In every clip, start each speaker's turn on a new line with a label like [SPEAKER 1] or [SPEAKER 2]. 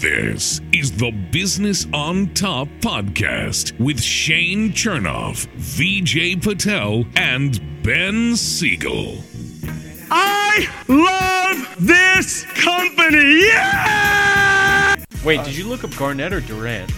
[SPEAKER 1] This is the Business on Top podcast with Shane Chernoff, VJ Patel, and Ben Siegel.
[SPEAKER 2] I love this company. Yeah!
[SPEAKER 3] Wait, did you look up Garnett or Durant?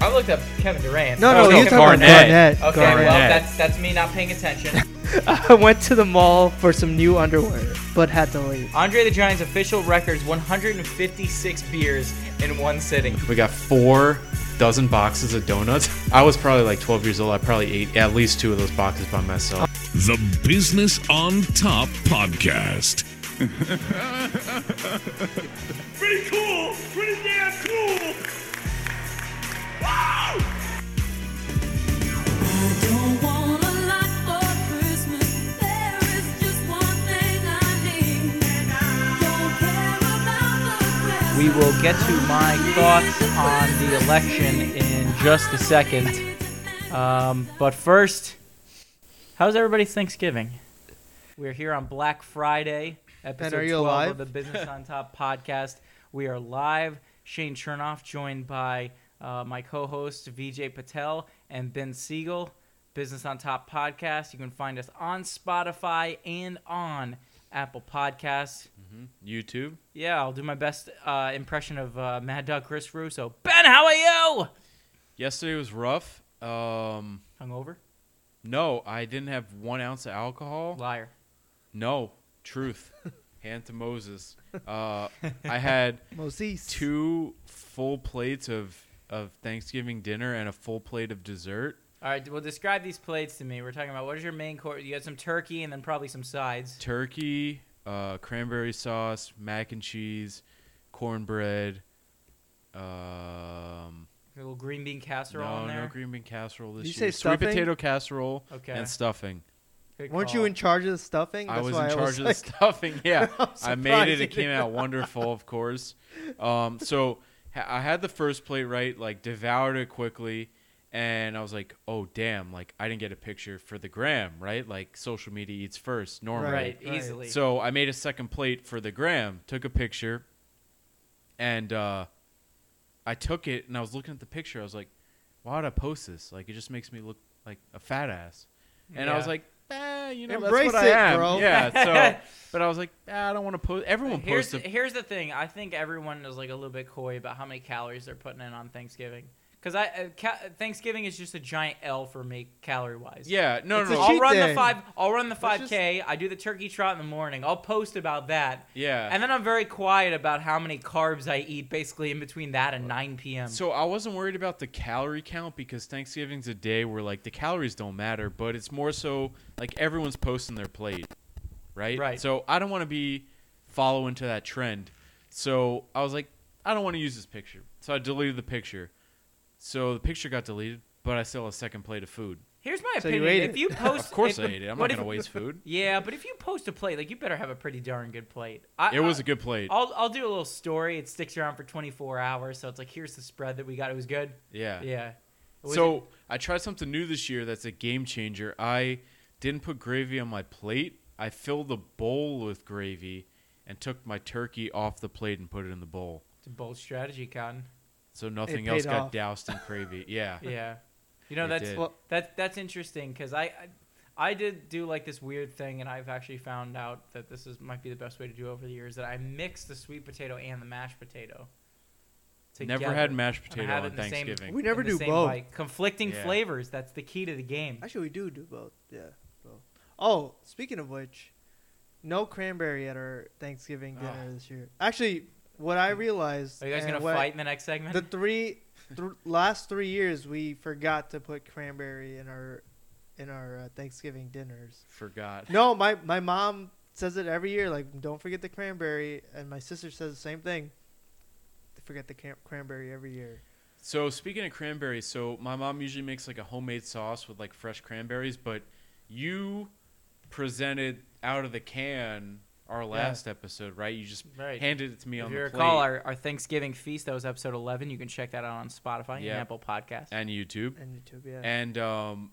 [SPEAKER 4] I looked up Kevin Durant.
[SPEAKER 5] No, no,
[SPEAKER 3] Oh,
[SPEAKER 5] you're
[SPEAKER 3] no,
[SPEAKER 5] talking
[SPEAKER 3] Garnett.
[SPEAKER 5] about
[SPEAKER 4] Okay,
[SPEAKER 5] Garnett.
[SPEAKER 4] well
[SPEAKER 3] Garnett.
[SPEAKER 4] that's that's me not paying attention.
[SPEAKER 5] I went to the mall for some new underwear, but had to leave.
[SPEAKER 4] Andre the Giant's official records 156 beers in one sitting.
[SPEAKER 3] We got four dozen boxes of donuts. I was probably like 12 years old. I probably ate at least two of those boxes by myself.
[SPEAKER 1] The Business on Top podcast.
[SPEAKER 2] Pretty cool. Pretty damn cool.
[SPEAKER 4] We will get to my thoughts on the election in just a second. Um, but first, how's everybody's Thanksgiving? We're here on Black Friday, episode
[SPEAKER 5] are you
[SPEAKER 4] 12
[SPEAKER 5] alive?
[SPEAKER 4] of the Business on Top podcast. We are live. Shane Chernoff joined by uh, my co-host VJ Patel and Ben Siegel. Business on Top podcast. You can find us on Spotify and on Apple Podcasts.
[SPEAKER 3] YouTube.
[SPEAKER 4] Yeah, I'll do my best uh, impression of uh, Mad Dog Chris Russo. Ben, how are you?
[SPEAKER 3] Yesterday was rough. Um,
[SPEAKER 4] Hungover?
[SPEAKER 3] no, I didn't have one ounce of alcohol.
[SPEAKER 4] Liar.
[SPEAKER 3] No, truth. Hand to Moses. Uh, I had
[SPEAKER 5] Moses.
[SPEAKER 3] two full plates of, of Thanksgiving dinner and a full plate of dessert.
[SPEAKER 4] All right, well, describe these plates to me. We're talking about what is your main course? You had some turkey and then probably some sides.
[SPEAKER 3] turkey, uh, cranberry sauce, mac and cheese, cornbread. Um,
[SPEAKER 4] A little green bean casserole
[SPEAKER 3] no,
[SPEAKER 4] in there.
[SPEAKER 3] no green bean casserole this Did
[SPEAKER 5] you
[SPEAKER 3] year.
[SPEAKER 5] say
[SPEAKER 3] Sweet
[SPEAKER 5] stuffing?
[SPEAKER 3] potato casserole
[SPEAKER 4] Okay.
[SPEAKER 3] and stuffing.
[SPEAKER 4] Good
[SPEAKER 5] Weren't
[SPEAKER 4] call.
[SPEAKER 5] you in charge of the stuffing?
[SPEAKER 3] I was
[SPEAKER 5] why
[SPEAKER 3] in charge of
[SPEAKER 5] like,
[SPEAKER 3] the stuffing. Yeah,
[SPEAKER 5] I'm
[SPEAKER 3] made it. It came out wonderful, of course. Um, so ha- I had the first plate right, like devoured it quickly, and I was like, "Oh damn!" Like I didn't get a picture for the gram, right? Like social media eats first normally.
[SPEAKER 4] right,
[SPEAKER 5] Right.
[SPEAKER 4] easily.
[SPEAKER 3] So I made a second plate for the gram, took a picture, and uh, I took it and I was looking at the picture. I was like, why would I post this? Like, it just makes me look like a fat ass. And I was like, eh, you know,
[SPEAKER 5] Embrace
[SPEAKER 3] that's what
[SPEAKER 5] it,
[SPEAKER 3] I am.
[SPEAKER 5] bro.
[SPEAKER 3] Yeah. So, but I was like, ah, I don't want to post. Everyone
[SPEAKER 4] here's
[SPEAKER 3] posts. a-
[SPEAKER 4] here's the thing. I think everyone is like a little bit coy about how many calories they're putting in on Thanksgiving. Because I uh, ca- Thanksgiving is just a giant L for me calorie wise.
[SPEAKER 3] yeah. No,
[SPEAKER 5] It's
[SPEAKER 3] no,
[SPEAKER 5] a
[SPEAKER 3] no.
[SPEAKER 4] I'll
[SPEAKER 5] cheat
[SPEAKER 4] run
[SPEAKER 5] day.
[SPEAKER 4] the five. I'll run the
[SPEAKER 5] Let's
[SPEAKER 4] five
[SPEAKER 5] just-
[SPEAKER 4] k. I do the turkey trot in the morning. I'll post about that.
[SPEAKER 3] Yeah.
[SPEAKER 4] And then I'm very quiet about how many carbs I eat, basically in between that and 9 p.m.
[SPEAKER 3] So I wasn't worried about the calorie count because Thanksgiving's a day where like the calories don't matter, but it's more so like everyone's posting their plate, right?
[SPEAKER 4] Right.
[SPEAKER 3] So I don't want to be follow into that trend. So I was like, I don't want to use this picture. So I deleted the picture. So the picture got deleted, but I still have a second plate of food.
[SPEAKER 4] Here's my
[SPEAKER 5] So you
[SPEAKER 4] opinion.
[SPEAKER 5] ate
[SPEAKER 4] if
[SPEAKER 5] it.
[SPEAKER 4] you post,
[SPEAKER 3] Of course
[SPEAKER 4] if,
[SPEAKER 3] I ate it. I'm
[SPEAKER 4] what
[SPEAKER 3] not
[SPEAKER 4] if-
[SPEAKER 3] gonna waste food.
[SPEAKER 4] Yeah, but if you post a plate, like you better have a pretty darn good plate. I,
[SPEAKER 3] It was
[SPEAKER 4] I,
[SPEAKER 3] a good plate.
[SPEAKER 4] I'll I'll do a little story. It sticks around for 24 hours, so it's like here's the spread that we got. It was good.
[SPEAKER 3] Yeah.
[SPEAKER 4] Yeah. Was
[SPEAKER 3] So
[SPEAKER 4] it-
[SPEAKER 3] I tried something new this year that's a game changer. I didn't put gravy on my plate. I filled the bowl with gravy and took my turkey off the plate and put it in the bowl.
[SPEAKER 4] it's a bold strategy, Cotton.
[SPEAKER 3] So nothing
[SPEAKER 5] paid
[SPEAKER 3] else got
[SPEAKER 5] off.
[SPEAKER 3] doused in gravy. Yeah.
[SPEAKER 4] Yeah. You know
[SPEAKER 3] It
[SPEAKER 4] that's.
[SPEAKER 5] Well-
[SPEAKER 4] that that's interesting because I, I I did do like this weird thing, and I've actually found out that this is might be the best way to do it over the years. That I mix the sweet potato and the mashed potato.
[SPEAKER 3] Never had mashed potato on
[SPEAKER 4] in the same-
[SPEAKER 3] Thanksgiving.
[SPEAKER 5] We never do both.
[SPEAKER 4] bite. Conflicting
[SPEAKER 3] Yeah.
[SPEAKER 4] flavors. That's the key to the game.
[SPEAKER 5] Actually, we do do both. Yeah, both. Oh, speaking of which, no cranberry at our Thanksgiving dinner
[SPEAKER 4] Ah.
[SPEAKER 5] this year. Actually, what I realized.
[SPEAKER 4] Are you guys gonna
[SPEAKER 5] what-
[SPEAKER 4] fight in the next segment?
[SPEAKER 5] The three th- last three years, we forgot to put cranberry in our in our uh, Thanksgiving dinners.
[SPEAKER 3] Forgot.
[SPEAKER 5] No, my my mom says it every year. Like, don't forget the cranberry, and my sister says the same thing. They forget the cran- cranberry every year.
[SPEAKER 3] So speaking of cranberries, so my mom usually makes like a homemade sauce with like fresh cranberries, but you presented out of the can our last episode, right? You just
[SPEAKER 4] Right.
[SPEAKER 3] handed it to me
[SPEAKER 4] if
[SPEAKER 3] on
[SPEAKER 4] you
[SPEAKER 3] the
[SPEAKER 4] recall
[SPEAKER 3] plate
[SPEAKER 4] our, our Thanksgiving feast, that was episode 11. You can check that out on Spotify
[SPEAKER 3] Yeah.
[SPEAKER 4] and Apple Podcasts.
[SPEAKER 3] and YouTube.
[SPEAKER 5] And YouTube, yeah.
[SPEAKER 3] And um,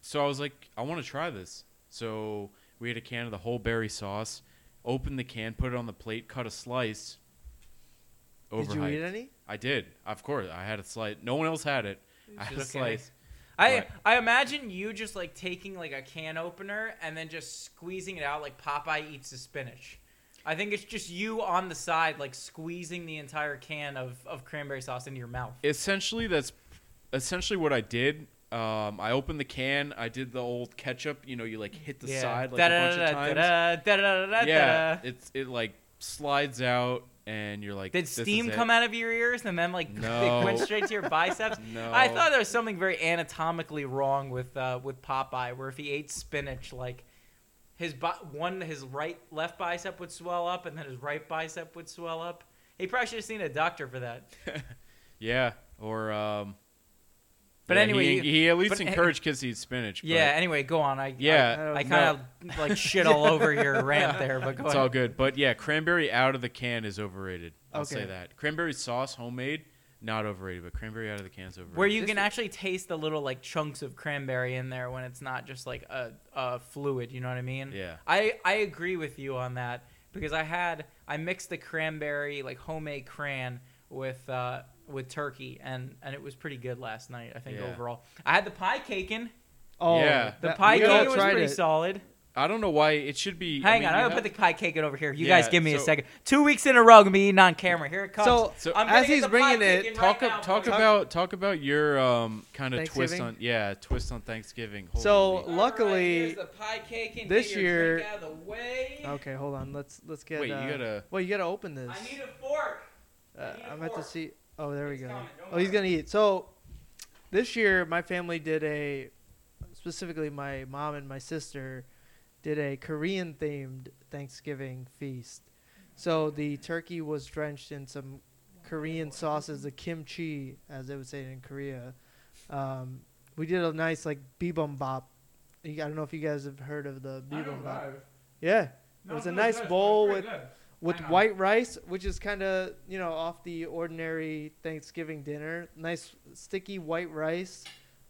[SPEAKER 3] so I was like, I want to try this. So we had a can of the whole berry sauce. Opened the can, put it on the plate, cut a slice. overhyped.
[SPEAKER 5] Did you eat any?
[SPEAKER 3] I did. Of course, I had a slice. No one else had it. I had a
[SPEAKER 4] Just okay.
[SPEAKER 3] slice.
[SPEAKER 4] I I imagine you just like taking like a can opener and then just squeezing it out like Popeye eats the spinach. I think it's just you on the side like squeezing the entire can of, of cranberry sauce into your mouth.
[SPEAKER 3] Essentially, that's essentially what I did. Um, I opened the can. I did the old ketchup. You know, you like hit the side like a bunch of times. Yeah, it's it like slides out, and you're like,
[SPEAKER 4] Did
[SPEAKER 3] "This is
[SPEAKER 4] steam
[SPEAKER 3] it."
[SPEAKER 4] come out of your ears and then like
[SPEAKER 3] No.
[SPEAKER 4] it went straight to your biceps?
[SPEAKER 3] No.
[SPEAKER 4] I thought there was something very anatomically wrong with uh, with Popeye, where if he ate spinach, like his bi- one his right left bicep would swell up, and then his right bicep would swell up. He probably should have seen a doctor for that.
[SPEAKER 3] Yeah, or um.
[SPEAKER 4] But
[SPEAKER 3] yeah,
[SPEAKER 4] anyway,
[SPEAKER 3] he, he at least
[SPEAKER 4] but-
[SPEAKER 3] encouraged kids to eat spinach. but
[SPEAKER 4] Yeah. Anyway, go on. I
[SPEAKER 3] Yeah.
[SPEAKER 4] I, I kind of like shit all over your rant there, but go
[SPEAKER 3] it's
[SPEAKER 4] ahead.
[SPEAKER 3] all good. But yeah, cranberry out of the can is overrated. I'll say that. Cranberry sauce, homemade, not overrated, but cranberry out of the can is overrated.
[SPEAKER 4] Where you can actually taste the little like chunks of cranberry in there when it's not just like a, a fluid. You know what I mean?
[SPEAKER 3] Yeah.
[SPEAKER 4] I I agree with you on that because I had I mixed the cranberry like homemade cran with uh with turkey and and it was pretty good last night. I think
[SPEAKER 3] Yeah.
[SPEAKER 4] overall. I had the PieCaken.
[SPEAKER 5] Oh,
[SPEAKER 3] Yeah.
[SPEAKER 4] The
[SPEAKER 5] that-
[SPEAKER 4] pie
[SPEAKER 5] we all
[SPEAKER 4] was pretty
[SPEAKER 5] it.
[SPEAKER 4] solid.
[SPEAKER 3] I don't know why it should be. I
[SPEAKER 4] Hang
[SPEAKER 3] mean,
[SPEAKER 4] on, I'm gonna
[SPEAKER 3] have-
[SPEAKER 4] put the PieCaken over here. You
[SPEAKER 3] Yeah,
[SPEAKER 4] guys give me a second. Two weeks in a row, I'm gonna be eating on camera. Here it comes.
[SPEAKER 5] So,
[SPEAKER 3] So
[SPEAKER 4] I'm
[SPEAKER 5] as he's bringing it,
[SPEAKER 3] talk
[SPEAKER 4] right
[SPEAKER 3] ab-
[SPEAKER 4] now
[SPEAKER 3] talk
[SPEAKER 4] for
[SPEAKER 3] about talk about your um kind of twist on yeah twist on Thanksgiving.
[SPEAKER 5] So,
[SPEAKER 3] Holy-
[SPEAKER 4] All right,
[SPEAKER 5] luckily,
[SPEAKER 4] here's the PieCaken.
[SPEAKER 5] this year-
[SPEAKER 4] out of the way.
[SPEAKER 5] okay, hold on. Let's let's get.
[SPEAKER 3] wait, you
[SPEAKER 5] uh,
[SPEAKER 3] gotta
[SPEAKER 5] Well, you gotta open this.
[SPEAKER 4] I need a fork.
[SPEAKER 5] Uh,
[SPEAKER 4] I need a
[SPEAKER 5] I'm about to
[SPEAKER 4] fork.
[SPEAKER 5] see. Oh, there we go. Oh, he's gonna eat. So, this year my family did a, specifically my mom and my sister, did a Korean themed Thanksgiving feast. So the turkey was drenched in some Korean sauces, the kimchi, as they would say in Korea. Um, we did a nice like bibimbap. I don't know if you guys have heard of the bibimbap. Yeah, it was a nice bowl with with
[SPEAKER 4] Hang on.
[SPEAKER 5] white rice, which is kind of you know off the ordinary Thanksgiving dinner. Nice sticky white rice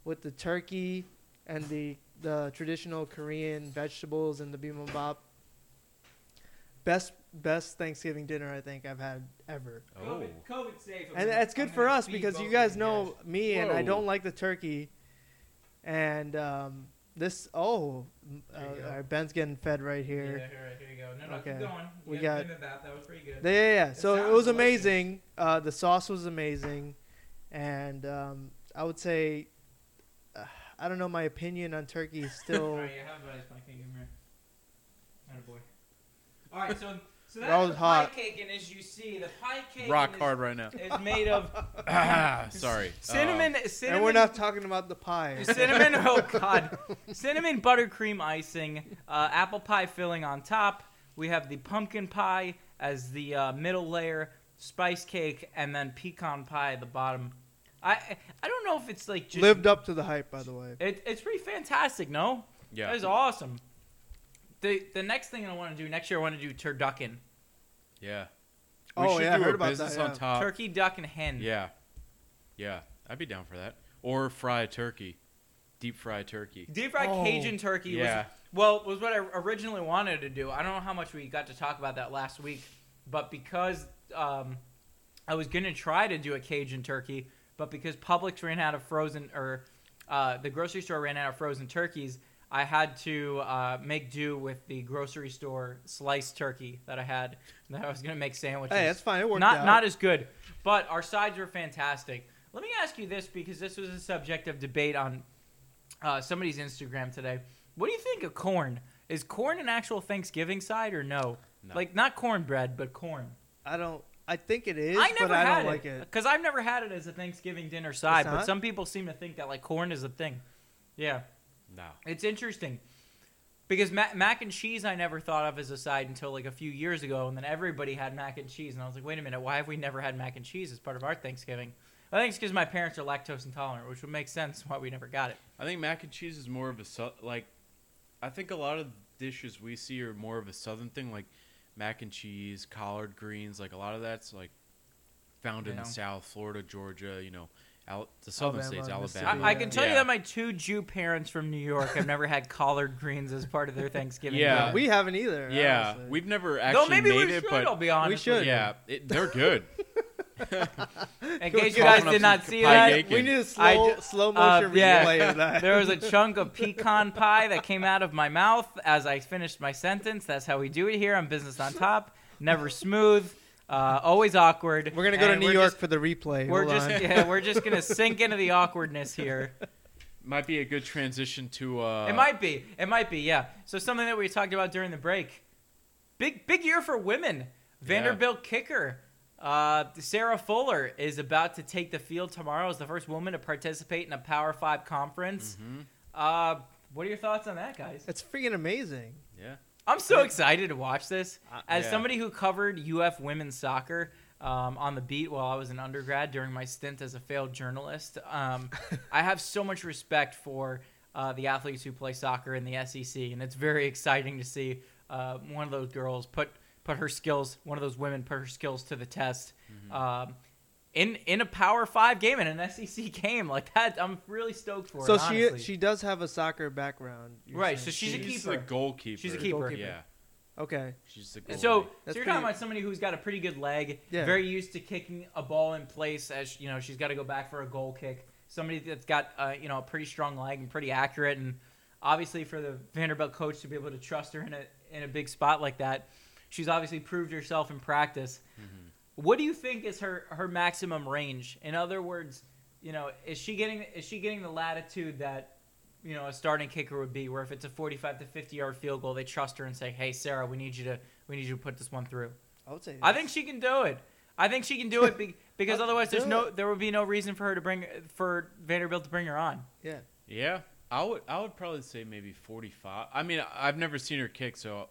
[SPEAKER 5] with the turkey and the the traditional Korean vegetables and the bibimbap. Best best Thanksgiving dinner I think I've had ever,
[SPEAKER 3] oh
[SPEAKER 4] COVID, COVID safe.
[SPEAKER 5] and that's good for us because you guys know me and I don't like the turkey, and um, this oh, uh,
[SPEAKER 4] There you go.
[SPEAKER 5] all right, Ben's getting fed right
[SPEAKER 4] Yeah,
[SPEAKER 5] here.
[SPEAKER 4] here, here you go. No, no,
[SPEAKER 5] Okay.
[SPEAKER 4] keep going.
[SPEAKER 5] We
[SPEAKER 4] You
[SPEAKER 5] got-
[SPEAKER 4] that. That was pretty good.
[SPEAKER 5] Yeah, yeah, yeah.
[SPEAKER 4] It
[SPEAKER 5] So it was
[SPEAKER 4] delicious.
[SPEAKER 5] amazing. Uh, the sauce was amazing, and um, I would say, uh, I don't know, my opinion on turkey is still.
[SPEAKER 4] All right, you have rice pie cake in here. Attaboy. All right, so so
[SPEAKER 5] That
[SPEAKER 4] that's
[SPEAKER 5] was
[SPEAKER 4] the
[SPEAKER 5] hot.
[SPEAKER 4] cake, and as you see, the pie cake
[SPEAKER 3] rock
[SPEAKER 4] is,
[SPEAKER 3] hard right now.
[SPEAKER 4] is made of
[SPEAKER 3] ah, sorry.
[SPEAKER 4] cinnamon.
[SPEAKER 3] Um,
[SPEAKER 4] cinnamon
[SPEAKER 5] and we're not talking about the pie.
[SPEAKER 4] cinnamon. Oh God, cinnamon buttercream icing, uh, apple pie filling on top. We have the pumpkin pie as the uh, middle layer, spice cake, and then pecan pie at the bottom. I I don't know if it's like just
[SPEAKER 5] Lived up to the hype, by the way.
[SPEAKER 4] It, it's pretty fantastic. No,
[SPEAKER 3] yeah.
[SPEAKER 4] that is awesome. The the next thing I want to do next year, I want to do turducken,
[SPEAKER 3] Yeah.
[SPEAKER 5] Oh,
[SPEAKER 3] should
[SPEAKER 5] yeah, I heard
[SPEAKER 3] a
[SPEAKER 5] about
[SPEAKER 3] business
[SPEAKER 5] that,
[SPEAKER 3] on top.
[SPEAKER 4] turkey, duck, and hen.
[SPEAKER 3] Yeah. Yeah. I'd be down for that. Or fried turkey. Deep fried turkey.
[SPEAKER 4] Deep fried
[SPEAKER 5] Oh,
[SPEAKER 4] Cajun turkey
[SPEAKER 3] Yeah.
[SPEAKER 4] was well was what I originally wanted to do. I don't know how much we got to talk about that last week, but because um, I was gonna try to do a Cajun turkey, but because Publix ran out of frozen or uh, the grocery store ran out of frozen turkeys, I had to uh, make do with the grocery store sliced turkey that I had. That I was gonna make sandwiches.
[SPEAKER 5] Hey, that's fine. It worked
[SPEAKER 4] not
[SPEAKER 5] out.
[SPEAKER 4] not as good, but our sides were fantastic. Let me ask you this because this was a subject of debate on uh, somebody's Instagram today. What do you think of corn? Is corn an actual Thanksgiving side or no?
[SPEAKER 3] No.
[SPEAKER 4] Like not cornbread, but corn.
[SPEAKER 5] I don't. I think it is,
[SPEAKER 4] I never
[SPEAKER 5] but I
[SPEAKER 4] had
[SPEAKER 5] don't
[SPEAKER 4] it
[SPEAKER 5] like it.
[SPEAKER 4] because I've never had it as a Thanksgiving dinner side. But some people seem to think that like corn is a thing. Yeah,
[SPEAKER 3] No.
[SPEAKER 4] it's interesting because mac, mac and cheese I never thought of as a side until like a few years ago, and then everybody had mac and cheese, and I was like, wait a minute, why have we never had mac and cheese as part of our Thanksgiving? I think it's because my parents are lactose intolerant, which would make sense why we never got it.
[SPEAKER 3] I think mac and cheese is more of a sou- like. I think a lot of dishes we see are more of a southern thing, like mac and cheese, collard greens. Like a lot of that's like found in
[SPEAKER 4] Yeah.
[SPEAKER 3] the South, Florida, Georgia. You know, out the southern
[SPEAKER 5] Alabama,
[SPEAKER 3] states, Alabama.
[SPEAKER 4] I, I can tell you
[SPEAKER 3] Yeah.
[SPEAKER 4] that my two Jew parents from New York have never had collard greens as part of their Thanksgiving.
[SPEAKER 3] Yeah.
[SPEAKER 4] dinner.
[SPEAKER 5] we haven't either.
[SPEAKER 3] Yeah,
[SPEAKER 5] honestly.
[SPEAKER 3] we've never
[SPEAKER 4] Though
[SPEAKER 3] actually
[SPEAKER 4] maybe
[SPEAKER 3] made
[SPEAKER 4] we
[SPEAKER 3] it, but
[SPEAKER 4] I'll be honest. We should.
[SPEAKER 3] yeah, it, they're good.
[SPEAKER 4] In case you guys
[SPEAKER 3] Open up
[SPEAKER 4] did not
[SPEAKER 3] some
[SPEAKER 4] see
[SPEAKER 3] pie
[SPEAKER 4] that,
[SPEAKER 3] bacon.
[SPEAKER 5] We need a
[SPEAKER 4] I
[SPEAKER 5] slow
[SPEAKER 4] ju-
[SPEAKER 5] slow
[SPEAKER 4] uh,
[SPEAKER 5] motion
[SPEAKER 4] yeah.
[SPEAKER 5] replay of that.
[SPEAKER 4] there was a chunk of pecan pie that came out of my mouth as I finished my sentence. That's how we do it here on Business on Top. Never smooth, uh, always awkward.
[SPEAKER 5] We're gonna go to New York
[SPEAKER 4] just-
[SPEAKER 5] for the replay.
[SPEAKER 4] we're
[SPEAKER 5] Hold
[SPEAKER 4] just
[SPEAKER 5] on.
[SPEAKER 4] yeah, we're just gonna sink into the awkwardness here.
[SPEAKER 3] Might be a good transition to. Uh,
[SPEAKER 4] it might be. It might be. Yeah. So something that we talked about during the break. Big big year for women. Vanderbilt kicker. Uh, Sarah Fuller is about to take the field tomorrow as the first woman to participate in a Power Five conference.
[SPEAKER 3] Mm-hmm.
[SPEAKER 4] Uh, what are your thoughts on that, guys?
[SPEAKER 5] It's freaking amazing.
[SPEAKER 3] Yeah.
[SPEAKER 4] I'm so excited to watch this. As
[SPEAKER 3] yeah.
[SPEAKER 4] somebody who covered UF women's soccer um, on the beat while I was an undergrad during my stint as a failed journalist, um, I have so much respect for uh, the athletes who play soccer in the SEC, and it's very exciting to see uh, one of those girls put put her skills, one of those women put her skills to the test.
[SPEAKER 3] Mm-hmm.
[SPEAKER 4] Um, in, in a Power Five game in an SEC game like that, I'm really stoked for
[SPEAKER 5] So
[SPEAKER 4] it.
[SPEAKER 5] she
[SPEAKER 4] honestly.
[SPEAKER 5] she does have a soccer background.
[SPEAKER 4] Right,
[SPEAKER 5] saying.
[SPEAKER 4] so she's a keeper.
[SPEAKER 3] a goalkeeper.
[SPEAKER 4] She's a keeper.
[SPEAKER 5] Goalkeeper.
[SPEAKER 3] Yeah.
[SPEAKER 5] okay.
[SPEAKER 3] She's the goalie.
[SPEAKER 4] So, so you're
[SPEAKER 5] pretty-
[SPEAKER 4] talking about somebody who's got a pretty good leg,
[SPEAKER 5] Yeah.
[SPEAKER 4] very used to kicking a ball in place as you know she's got to go back for a goal kick. Somebody that's got uh, you know a pretty strong leg and pretty accurate, and obviously for the Vanderbilt coach to be able to trust her in a in a big spot like that, she's obviously proved herself in practice. What do you think is her her maximum range? In other words, you know, is she getting is she getting the latitude that you know a starting kicker would be, where if it's a 45 to 50 yard field goal, they trust her and say, "Hey, Sarah, we need you to we need you to put this one through."
[SPEAKER 5] I would say.
[SPEAKER 4] I think she can do it. I think she can do it be, because otherwise there's no there would be no reason for her to bring for Vanderbilt to bring her on.
[SPEAKER 5] yeah.
[SPEAKER 3] Yeah, I would. I would probably say maybe forty-five. I mean, I've never seen her kick, so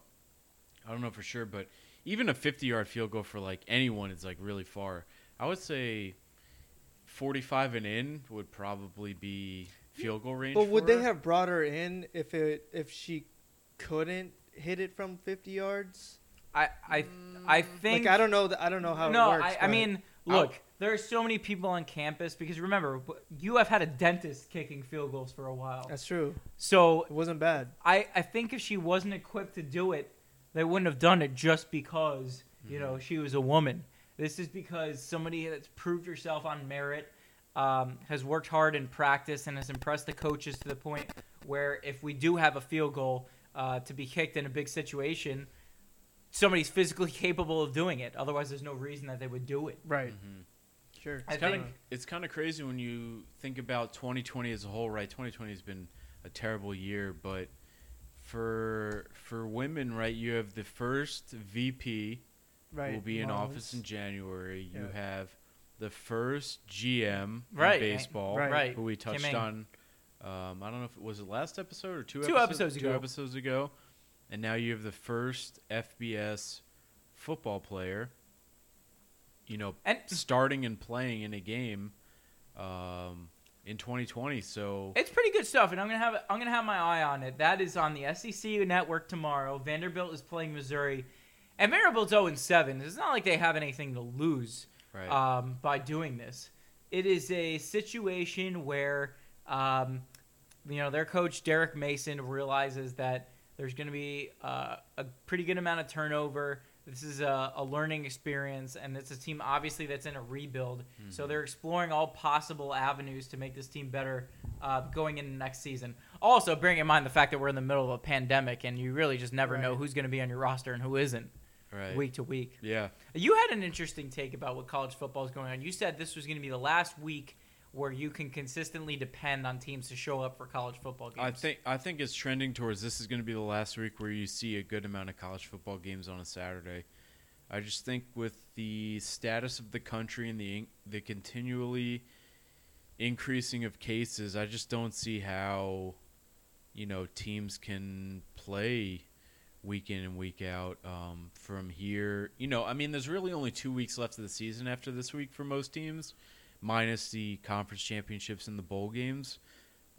[SPEAKER 3] I don't know for sure. But even a fifty-yard field goal for like anyone is like really far. I would say forty-five and in would probably be field goal range.
[SPEAKER 5] But would
[SPEAKER 3] for
[SPEAKER 5] they
[SPEAKER 3] her.
[SPEAKER 5] have brought her in if it if she couldn't hit it from 50 yards?
[SPEAKER 4] I I I mm. think
[SPEAKER 5] like I don't know. th- I don't know how
[SPEAKER 4] no,
[SPEAKER 5] it works.
[SPEAKER 4] I, I mean, look, there are so many people on campus because remember, you have had a dentist kicking field goals for a while.
[SPEAKER 5] that's true.
[SPEAKER 4] So
[SPEAKER 5] It wasn't bad.
[SPEAKER 4] I, I think if she wasn't equipped to do it, they wouldn't have done it just because, you know, she was a woman. This is because somebody that's proved herself on merit, um, has worked hard in practice, and has impressed the coaches to the point where if we do have a field goal uh, to be kicked in a big situation, somebody's physically capable of doing it. Otherwise, there's no reason that they would do it.
[SPEAKER 5] Right.
[SPEAKER 3] Mhm.
[SPEAKER 5] Sure.
[SPEAKER 3] It's kind of it's kind of crazy when you think about 2020 as a whole, right? 2020 has been a terrible year, but for for women, right, you have the first VP
[SPEAKER 5] right.
[SPEAKER 3] will be in
[SPEAKER 5] Moms.
[SPEAKER 3] office in January. You
[SPEAKER 5] Yeah.
[SPEAKER 3] have the first GM
[SPEAKER 4] Right.
[SPEAKER 3] in baseball,
[SPEAKER 5] Right.
[SPEAKER 4] Right.
[SPEAKER 3] who we touched on. Um, I don't know if it was the last episode or two,
[SPEAKER 4] Two episodes
[SPEAKER 3] two
[SPEAKER 4] ago.
[SPEAKER 3] episodes ago, and now you have the first FBS football player. You know,
[SPEAKER 4] And
[SPEAKER 3] starting and playing in a game um, in 2020. So
[SPEAKER 4] It's pretty good stuff, and I'm gonna have I'm gonna have my eye on it. That is on the SEC network tomorrow. Vanderbilt is playing Missouri, and Vanderbilt's 0 7. It's not like they have anything to lose
[SPEAKER 3] right,
[SPEAKER 4] um, by doing this. It is a situation where um, you know their coach Derek Mason realizes that there's going to be uh, a pretty good amount of turnover. This is a, a learning experience, and it's a team obviously that's in a rebuild. So they're exploring all possible avenues to make this team better uh, going into next season. Also, bearing in mind the fact that we're in the middle of a pandemic, and you really just never know who's going to be on your roster and who isn't
[SPEAKER 3] right,
[SPEAKER 4] week to week.
[SPEAKER 3] yeah.
[SPEAKER 4] You had an interesting take about what college football is going on. You said this was going to be the last week where you can consistently depend on teams to show up for college football games.
[SPEAKER 3] I think I think it's trending towards this is going to be the last week where you see a good amount of college football games on a Saturday. I just think with the status of the country and the in- the continually increasing of cases, I just don't see how you know teams can play week in and week out um, from here. You know, I mean, there's really only two weeks left of the season after this week for most teams, minus the conference championships and the bowl games.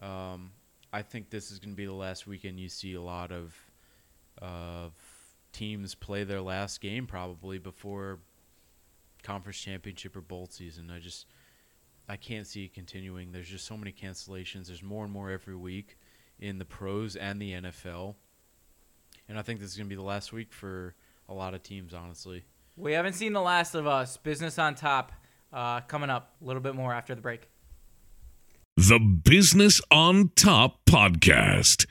[SPEAKER 3] Um, I think this is going to be the last weekend you see a lot of of teams play their last game probably before conference championship or bowl season. I just I can't see it continuing. There's just so many cancellations. There's more and more every week in the pros and the NFL. And I think this is going to be the last week for a lot of teams, honestly.
[SPEAKER 4] we haven't seen the last of us. Business on top. Uh, coming up a little bit more after the break.
[SPEAKER 1] The Business on Top Podcast.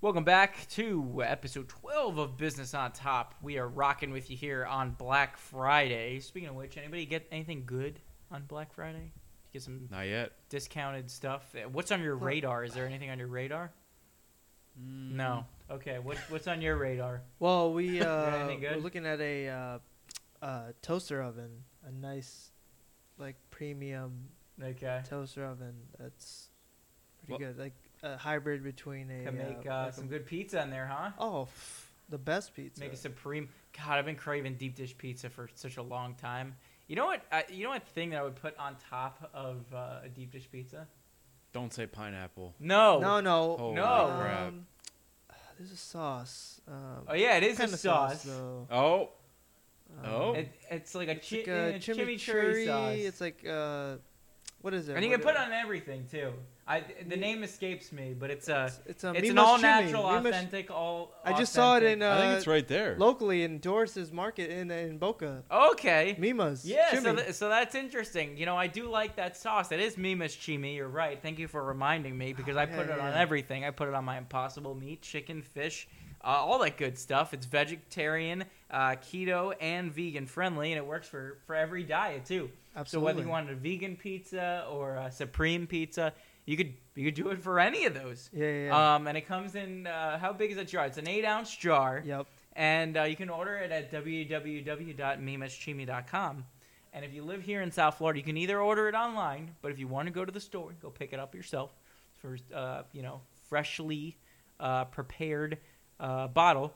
[SPEAKER 4] Welcome back to episode 12 of Business on Top. We are rocking with you here on Black Friday. Speaking of which, anybody get anything good on Black Friday? Get some
[SPEAKER 3] Not yet.
[SPEAKER 4] discounted stuff. Uh, What's on your radar? Is there anything on your radar? No. Okay. What, what's on your radar?
[SPEAKER 5] Well, we uh, we're looking at a uh, uh, toaster oven, a nice, like premium
[SPEAKER 4] Okay.
[SPEAKER 5] toaster oven. That's
[SPEAKER 3] Well-
[SPEAKER 5] pretty good. Like a hybrid between a.
[SPEAKER 4] Can make
[SPEAKER 5] uh,
[SPEAKER 4] uh,
[SPEAKER 5] like a-
[SPEAKER 4] some good pizza in there, huh?
[SPEAKER 5] Oh, f- the best pizza.
[SPEAKER 4] Make a supreme. God, I've been craving deep dish pizza for such a long time. You know what? I, you know what thing that I would put on top of uh, a deep dish pizza?
[SPEAKER 3] Don't say pineapple.
[SPEAKER 4] No.
[SPEAKER 5] no, no,
[SPEAKER 3] Holy
[SPEAKER 4] No.
[SPEAKER 3] crap.
[SPEAKER 5] Um, there's a sauce. Um,
[SPEAKER 4] Oh yeah, it is a
[SPEAKER 5] kinda
[SPEAKER 4] sauce.
[SPEAKER 3] Oh, Oh.
[SPEAKER 4] It, it's like a,
[SPEAKER 5] It's
[SPEAKER 4] chi-
[SPEAKER 5] like a
[SPEAKER 4] uh, chimichurri sauce.
[SPEAKER 5] It's like uh, what is it?
[SPEAKER 4] and you
[SPEAKER 5] What
[SPEAKER 4] can put it on everything too. I the name escapes me, but it's a
[SPEAKER 5] It's, it's a
[SPEAKER 4] it's an all
[SPEAKER 5] Chimney.
[SPEAKER 4] natural,
[SPEAKER 5] Mima's-
[SPEAKER 4] authentic, all.
[SPEAKER 5] I just saw it in uh,
[SPEAKER 3] I think it's right there.
[SPEAKER 5] locally in Doris's Market in in Boca.
[SPEAKER 4] Okay.
[SPEAKER 5] Mima's.
[SPEAKER 4] Yeah, so, th- so that's interesting. You know, I do like that sauce. It is Mima's Chimi. You're right. Thank you for reminding me because I
[SPEAKER 5] Yeah,
[SPEAKER 4] put it
[SPEAKER 5] yeah,
[SPEAKER 4] on everything. I put it on my impossible meat, chicken, fish, uh, all that good stuff. It's vegetarian, uh, keto, and vegan friendly, and it works for, for every diet too.
[SPEAKER 5] Absolutely.
[SPEAKER 4] So whether you wanted a vegan pizza or a supreme pizza, you could you could do it for any of those.
[SPEAKER 5] Yeah, yeah. yeah.
[SPEAKER 4] Um, and it comes in uh, how big is that jar? It's an eight ounce jar
[SPEAKER 5] yep.
[SPEAKER 4] and uh, you can order it at www.mimaschimi.com. And if you live here in South Florida, you can either order it online, but if you want to go to the store, go pick it up yourself for uh, you know freshly uh, prepared uh, bottle.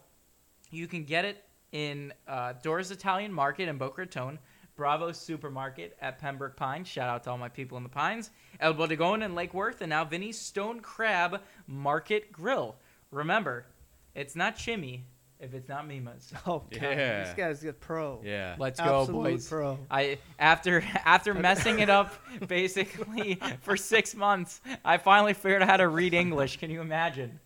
[SPEAKER 4] You can get it in uh, Dora's Italian Market in Boca Raton, Bravo Supermarket at Pembroke Pines. Shout out to all my people in the Pines. El Bodegón in Lake Worth, and now Vinny's Stone Crab Market Grill. Remember, it's not chimmy if it's not Mima's.
[SPEAKER 5] Oh god,
[SPEAKER 3] Yeah.
[SPEAKER 5] this guy's a pro.
[SPEAKER 3] Yeah.
[SPEAKER 4] Let's go, boys.
[SPEAKER 5] pro.
[SPEAKER 4] I after after messing it up basically for six months, I finally figured out how to read English. Can you imagine?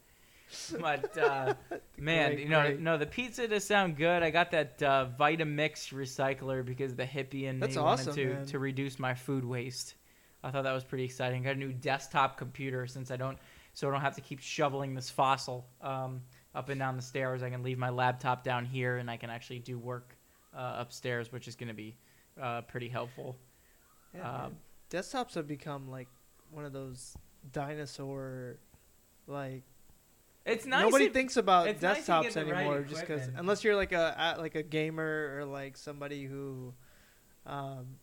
[SPEAKER 4] But uh, man,
[SPEAKER 5] Great,
[SPEAKER 4] you know,
[SPEAKER 5] great.
[SPEAKER 4] no, the pizza does sound good. I got that uh, Vitamix recycler because the hippie in
[SPEAKER 5] That's
[SPEAKER 4] me
[SPEAKER 5] awesome,
[SPEAKER 4] wanted to
[SPEAKER 5] man.
[SPEAKER 4] to reduce my food waste. I thought that was pretty exciting. Got a new desktop computer since I don't, so I don't have to keep shoveling this fossil um, up and down the stairs. I can leave my laptop down here and I can actually do work uh, upstairs, which is going to be uh, pretty helpful.
[SPEAKER 5] Yeah,
[SPEAKER 4] Um.
[SPEAKER 5] Desktops have become like one of those dinosaur, like
[SPEAKER 4] It's nice.
[SPEAKER 5] nobody
[SPEAKER 4] if-
[SPEAKER 5] thinks about
[SPEAKER 4] it's nice to
[SPEAKER 5] desktops
[SPEAKER 4] right
[SPEAKER 5] anymore, just because unless you're like a a- like a gamer or like somebody who, um,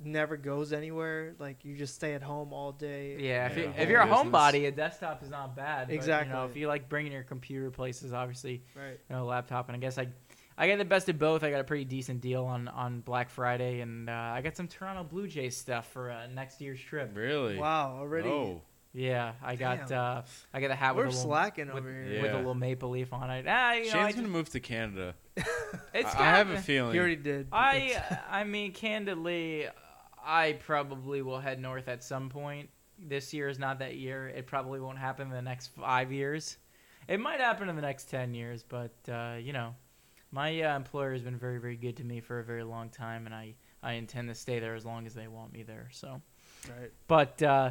[SPEAKER 5] never goes anywhere. Like you just stay at home all day.
[SPEAKER 4] Yeah, if,
[SPEAKER 3] Yeah,
[SPEAKER 4] you, if
[SPEAKER 3] home
[SPEAKER 4] you're a homebody, a desktop is not bad. But, you know,
[SPEAKER 5] Exactly.
[SPEAKER 4] if you like bringing your computer places, obviously,
[SPEAKER 5] Right.
[SPEAKER 4] you know, a laptop. And I guess I, I got the best of both. I got a pretty decent deal on on Black Friday, and uh, I got some Toronto Blue Jays stuff for uh, next year's trip.
[SPEAKER 3] Really?
[SPEAKER 5] Wow. Already.
[SPEAKER 3] Oh.
[SPEAKER 4] Yeah, I got
[SPEAKER 5] Damn.
[SPEAKER 4] uh, I got the hat
[SPEAKER 5] We're
[SPEAKER 4] with a little,
[SPEAKER 5] slacking
[SPEAKER 4] with,
[SPEAKER 5] over here.
[SPEAKER 3] Yeah.
[SPEAKER 4] with a little maple leaf on it. Ah, you know, I
[SPEAKER 3] Shane's
[SPEAKER 4] just,
[SPEAKER 3] gonna move to Canada.
[SPEAKER 4] it's
[SPEAKER 3] I I have a feeling.
[SPEAKER 5] He already did.
[SPEAKER 4] I I mean, candidly, I probably will head north at some point. This year is not that year. It probably won't happen in the next five years. It might happen in the next ten years, but uh, you know, my uh, employer has been very, very good to me for a very long time, and I I intend to stay there as long as they want me there. So,
[SPEAKER 5] right.
[SPEAKER 4] but uh,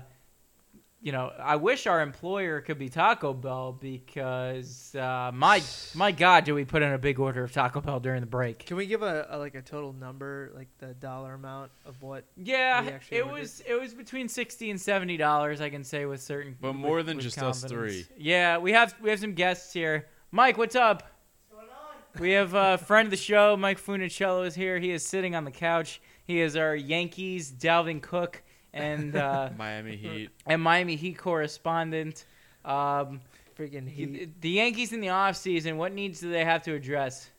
[SPEAKER 4] you know, I wish our employer could be Taco Bell because uh, my my God, do we put in a big order of Taco Bell during the break?
[SPEAKER 5] Can we give a, a like a total number, like the dollar amount of what?
[SPEAKER 4] Yeah,
[SPEAKER 5] we actually
[SPEAKER 4] it
[SPEAKER 5] ordered?
[SPEAKER 4] was it was between sixty and seventy dollars. I can say with certain,
[SPEAKER 3] But
[SPEAKER 4] with-
[SPEAKER 3] more than
[SPEAKER 4] with
[SPEAKER 3] just us three.
[SPEAKER 4] Yeah, we have we have some guests here. Mike, what's up? What's We have a friend of the show, Mike Funicello is here. He is sitting on the couch. He is our Yankees Dalvin Cook and uh,
[SPEAKER 3] Miami Heat.
[SPEAKER 4] and Miami Heat correspondent. Um,
[SPEAKER 5] Freaking heat.
[SPEAKER 4] the Yankees in the offseason, what needs do they have to address?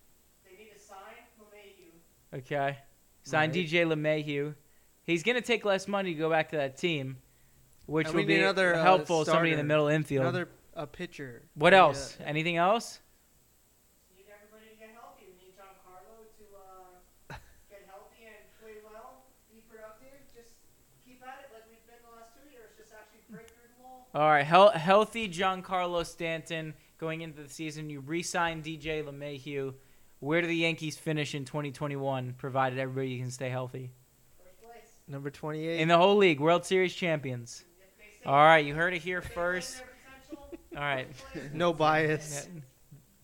[SPEAKER 6] They need to sign LeMahieu.
[SPEAKER 4] Okay. Sign
[SPEAKER 5] Right.
[SPEAKER 4] DJ LeMahieu. He's going to take less money to go back to that team, which
[SPEAKER 5] And
[SPEAKER 4] will be
[SPEAKER 5] another, uh,
[SPEAKER 4] helpful. somebody in the middle infield.
[SPEAKER 5] Another a pitcher.
[SPEAKER 4] what
[SPEAKER 5] Yeah.
[SPEAKER 4] else? Anything else?
[SPEAKER 6] Need everybody to get healthy. We need Giancarlo to uh, get healthy and play well, be productive. Just keep at it like we've been the last two years. Just actually break through the wall.
[SPEAKER 4] All right. Hel- healthy Giancarlo Stanton going into the season. You re-sign DJ LeMahieu. Where do the Yankees finish in 2021, provided everybody can stay healthy?
[SPEAKER 5] Number 28.
[SPEAKER 4] in the whole league, World Series champions.
[SPEAKER 6] If they say
[SPEAKER 4] All right, you heard it here first. All right.
[SPEAKER 5] no bias.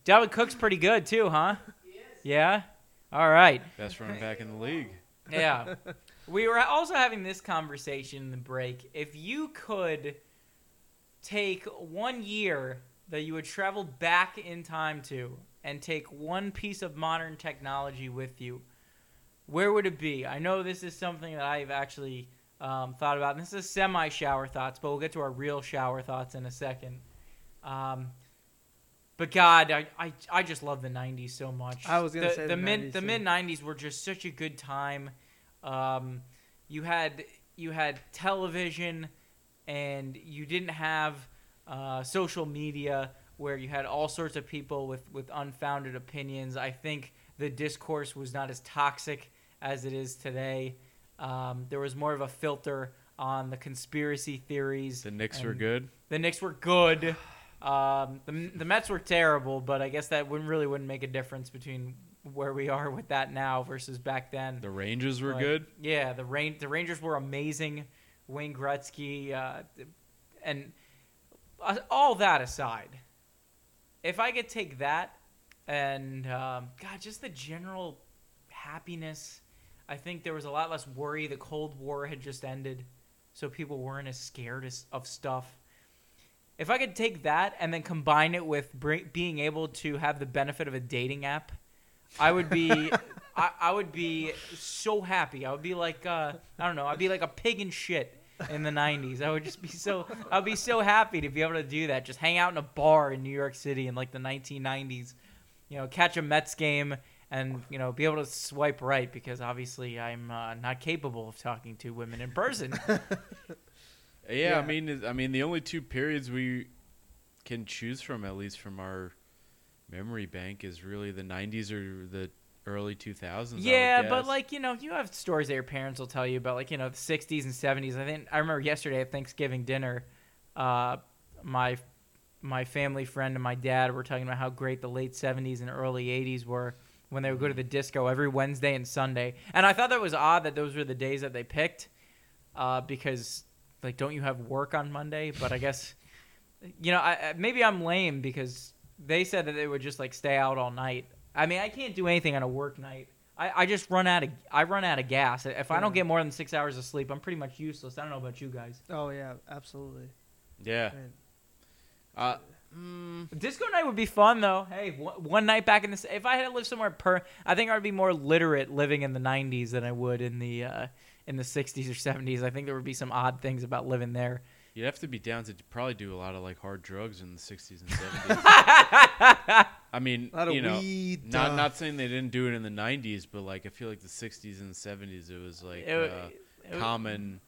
[SPEAKER 4] Dalvin Cook's pretty good too, huh? Yeah. All right.
[SPEAKER 3] Best running back in the league.
[SPEAKER 4] Yeah. we were also having this conversation in the break. If you could take one year that you would travel back in time to and take one piece of modern technology with you, where would it be? I know this is something that I've actually um, thought about. And this is semi shower thoughts, but we'll get to our real shower thoughts in a second. Um, but God, I, I, I just love the '90s so much.
[SPEAKER 5] I was gonna
[SPEAKER 4] the,
[SPEAKER 5] say
[SPEAKER 4] the,
[SPEAKER 5] the
[SPEAKER 4] mid
[SPEAKER 5] 90s
[SPEAKER 4] the mid '90s were just such a good time. Um, you had you had television, and you didn't have uh, social media where you had all sorts of people with with unfounded opinions. I think the discourse was not as toxic as it is today. Um, there was more of a filter on the conspiracy theories.
[SPEAKER 3] The Knicks were good.
[SPEAKER 4] the Knicks were good. Um, the the Mets were terrible, but I guess that wouldn't really wouldn't make a difference between where we are with that now versus back then.
[SPEAKER 3] The Rangers were
[SPEAKER 4] But,
[SPEAKER 3] good.
[SPEAKER 4] Yeah, the rain the Rangers were amazing. Wayne Gretzky, uh, and uh, all that aside, if I could take that and um, God, just the general happiness, I think there was a lot less worry. The Cold War had just ended, so people weren't as scared as, of stuff. If I could take that and then combine it with br- being able to have the benefit of a dating app, I would be, I, I would be so happy. I would be like, uh, I don't know, I'd be like a pig in shit in the '90s. I would just be so, I'd be so happy to be able to do that. Just hang out in a bar in New York City in like the 1990s, you know, catch a Mets game and you know be able to swipe right because obviously I'm uh, not capable of talking to women in person.
[SPEAKER 3] Yeah,
[SPEAKER 5] Yeah.
[SPEAKER 3] I mean, I mean, the only two periods we can choose from, at least from our memory bank, is really the '90s or the early 2000s.
[SPEAKER 4] Yeah, but like you know, you have stories that your parents will tell you about, like you know, the '60s and '70s. I think I remember yesterday at Thanksgiving dinner, uh, my my family friend and my dad were talking about how great the late '70s and early '80s were when they would go to the disco every Wednesday and Sunday. And I thought that was odd that those were the days that they picked, uh, because like, don't you have work on Monday? But I guess, you know, I, I- maybe I'm lame because they said that they would just like stay out all night. I mean, I can't do anything on a work night. I, I just run out of I run out of gas. If I don't get more than six hours of sleep, I'm pretty much useless. I don't know about you guys.
[SPEAKER 5] Oh yeah, absolutely.
[SPEAKER 3] yeah,
[SPEAKER 5] Man.
[SPEAKER 3] uh, mm,
[SPEAKER 4] Disco night would be fun though. Hey, one, one night back in the if I had to live somewhere per, I think I would be more literate living in the '90s than I would in the uh, in the '60s or '70s. I think there would be some odd things about living there.
[SPEAKER 3] You'd have to be down to probably do a lot of like hard drugs in the '60s and '70s. I mean,
[SPEAKER 5] A lot of
[SPEAKER 3] you know,
[SPEAKER 5] weed.
[SPEAKER 3] not
[SPEAKER 5] uh,
[SPEAKER 3] not saying they didn't do it in the '90s, but like I feel like the '60s and '70s, it was like
[SPEAKER 4] It-
[SPEAKER 3] uh,
[SPEAKER 4] it-
[SPEAKER 3] common.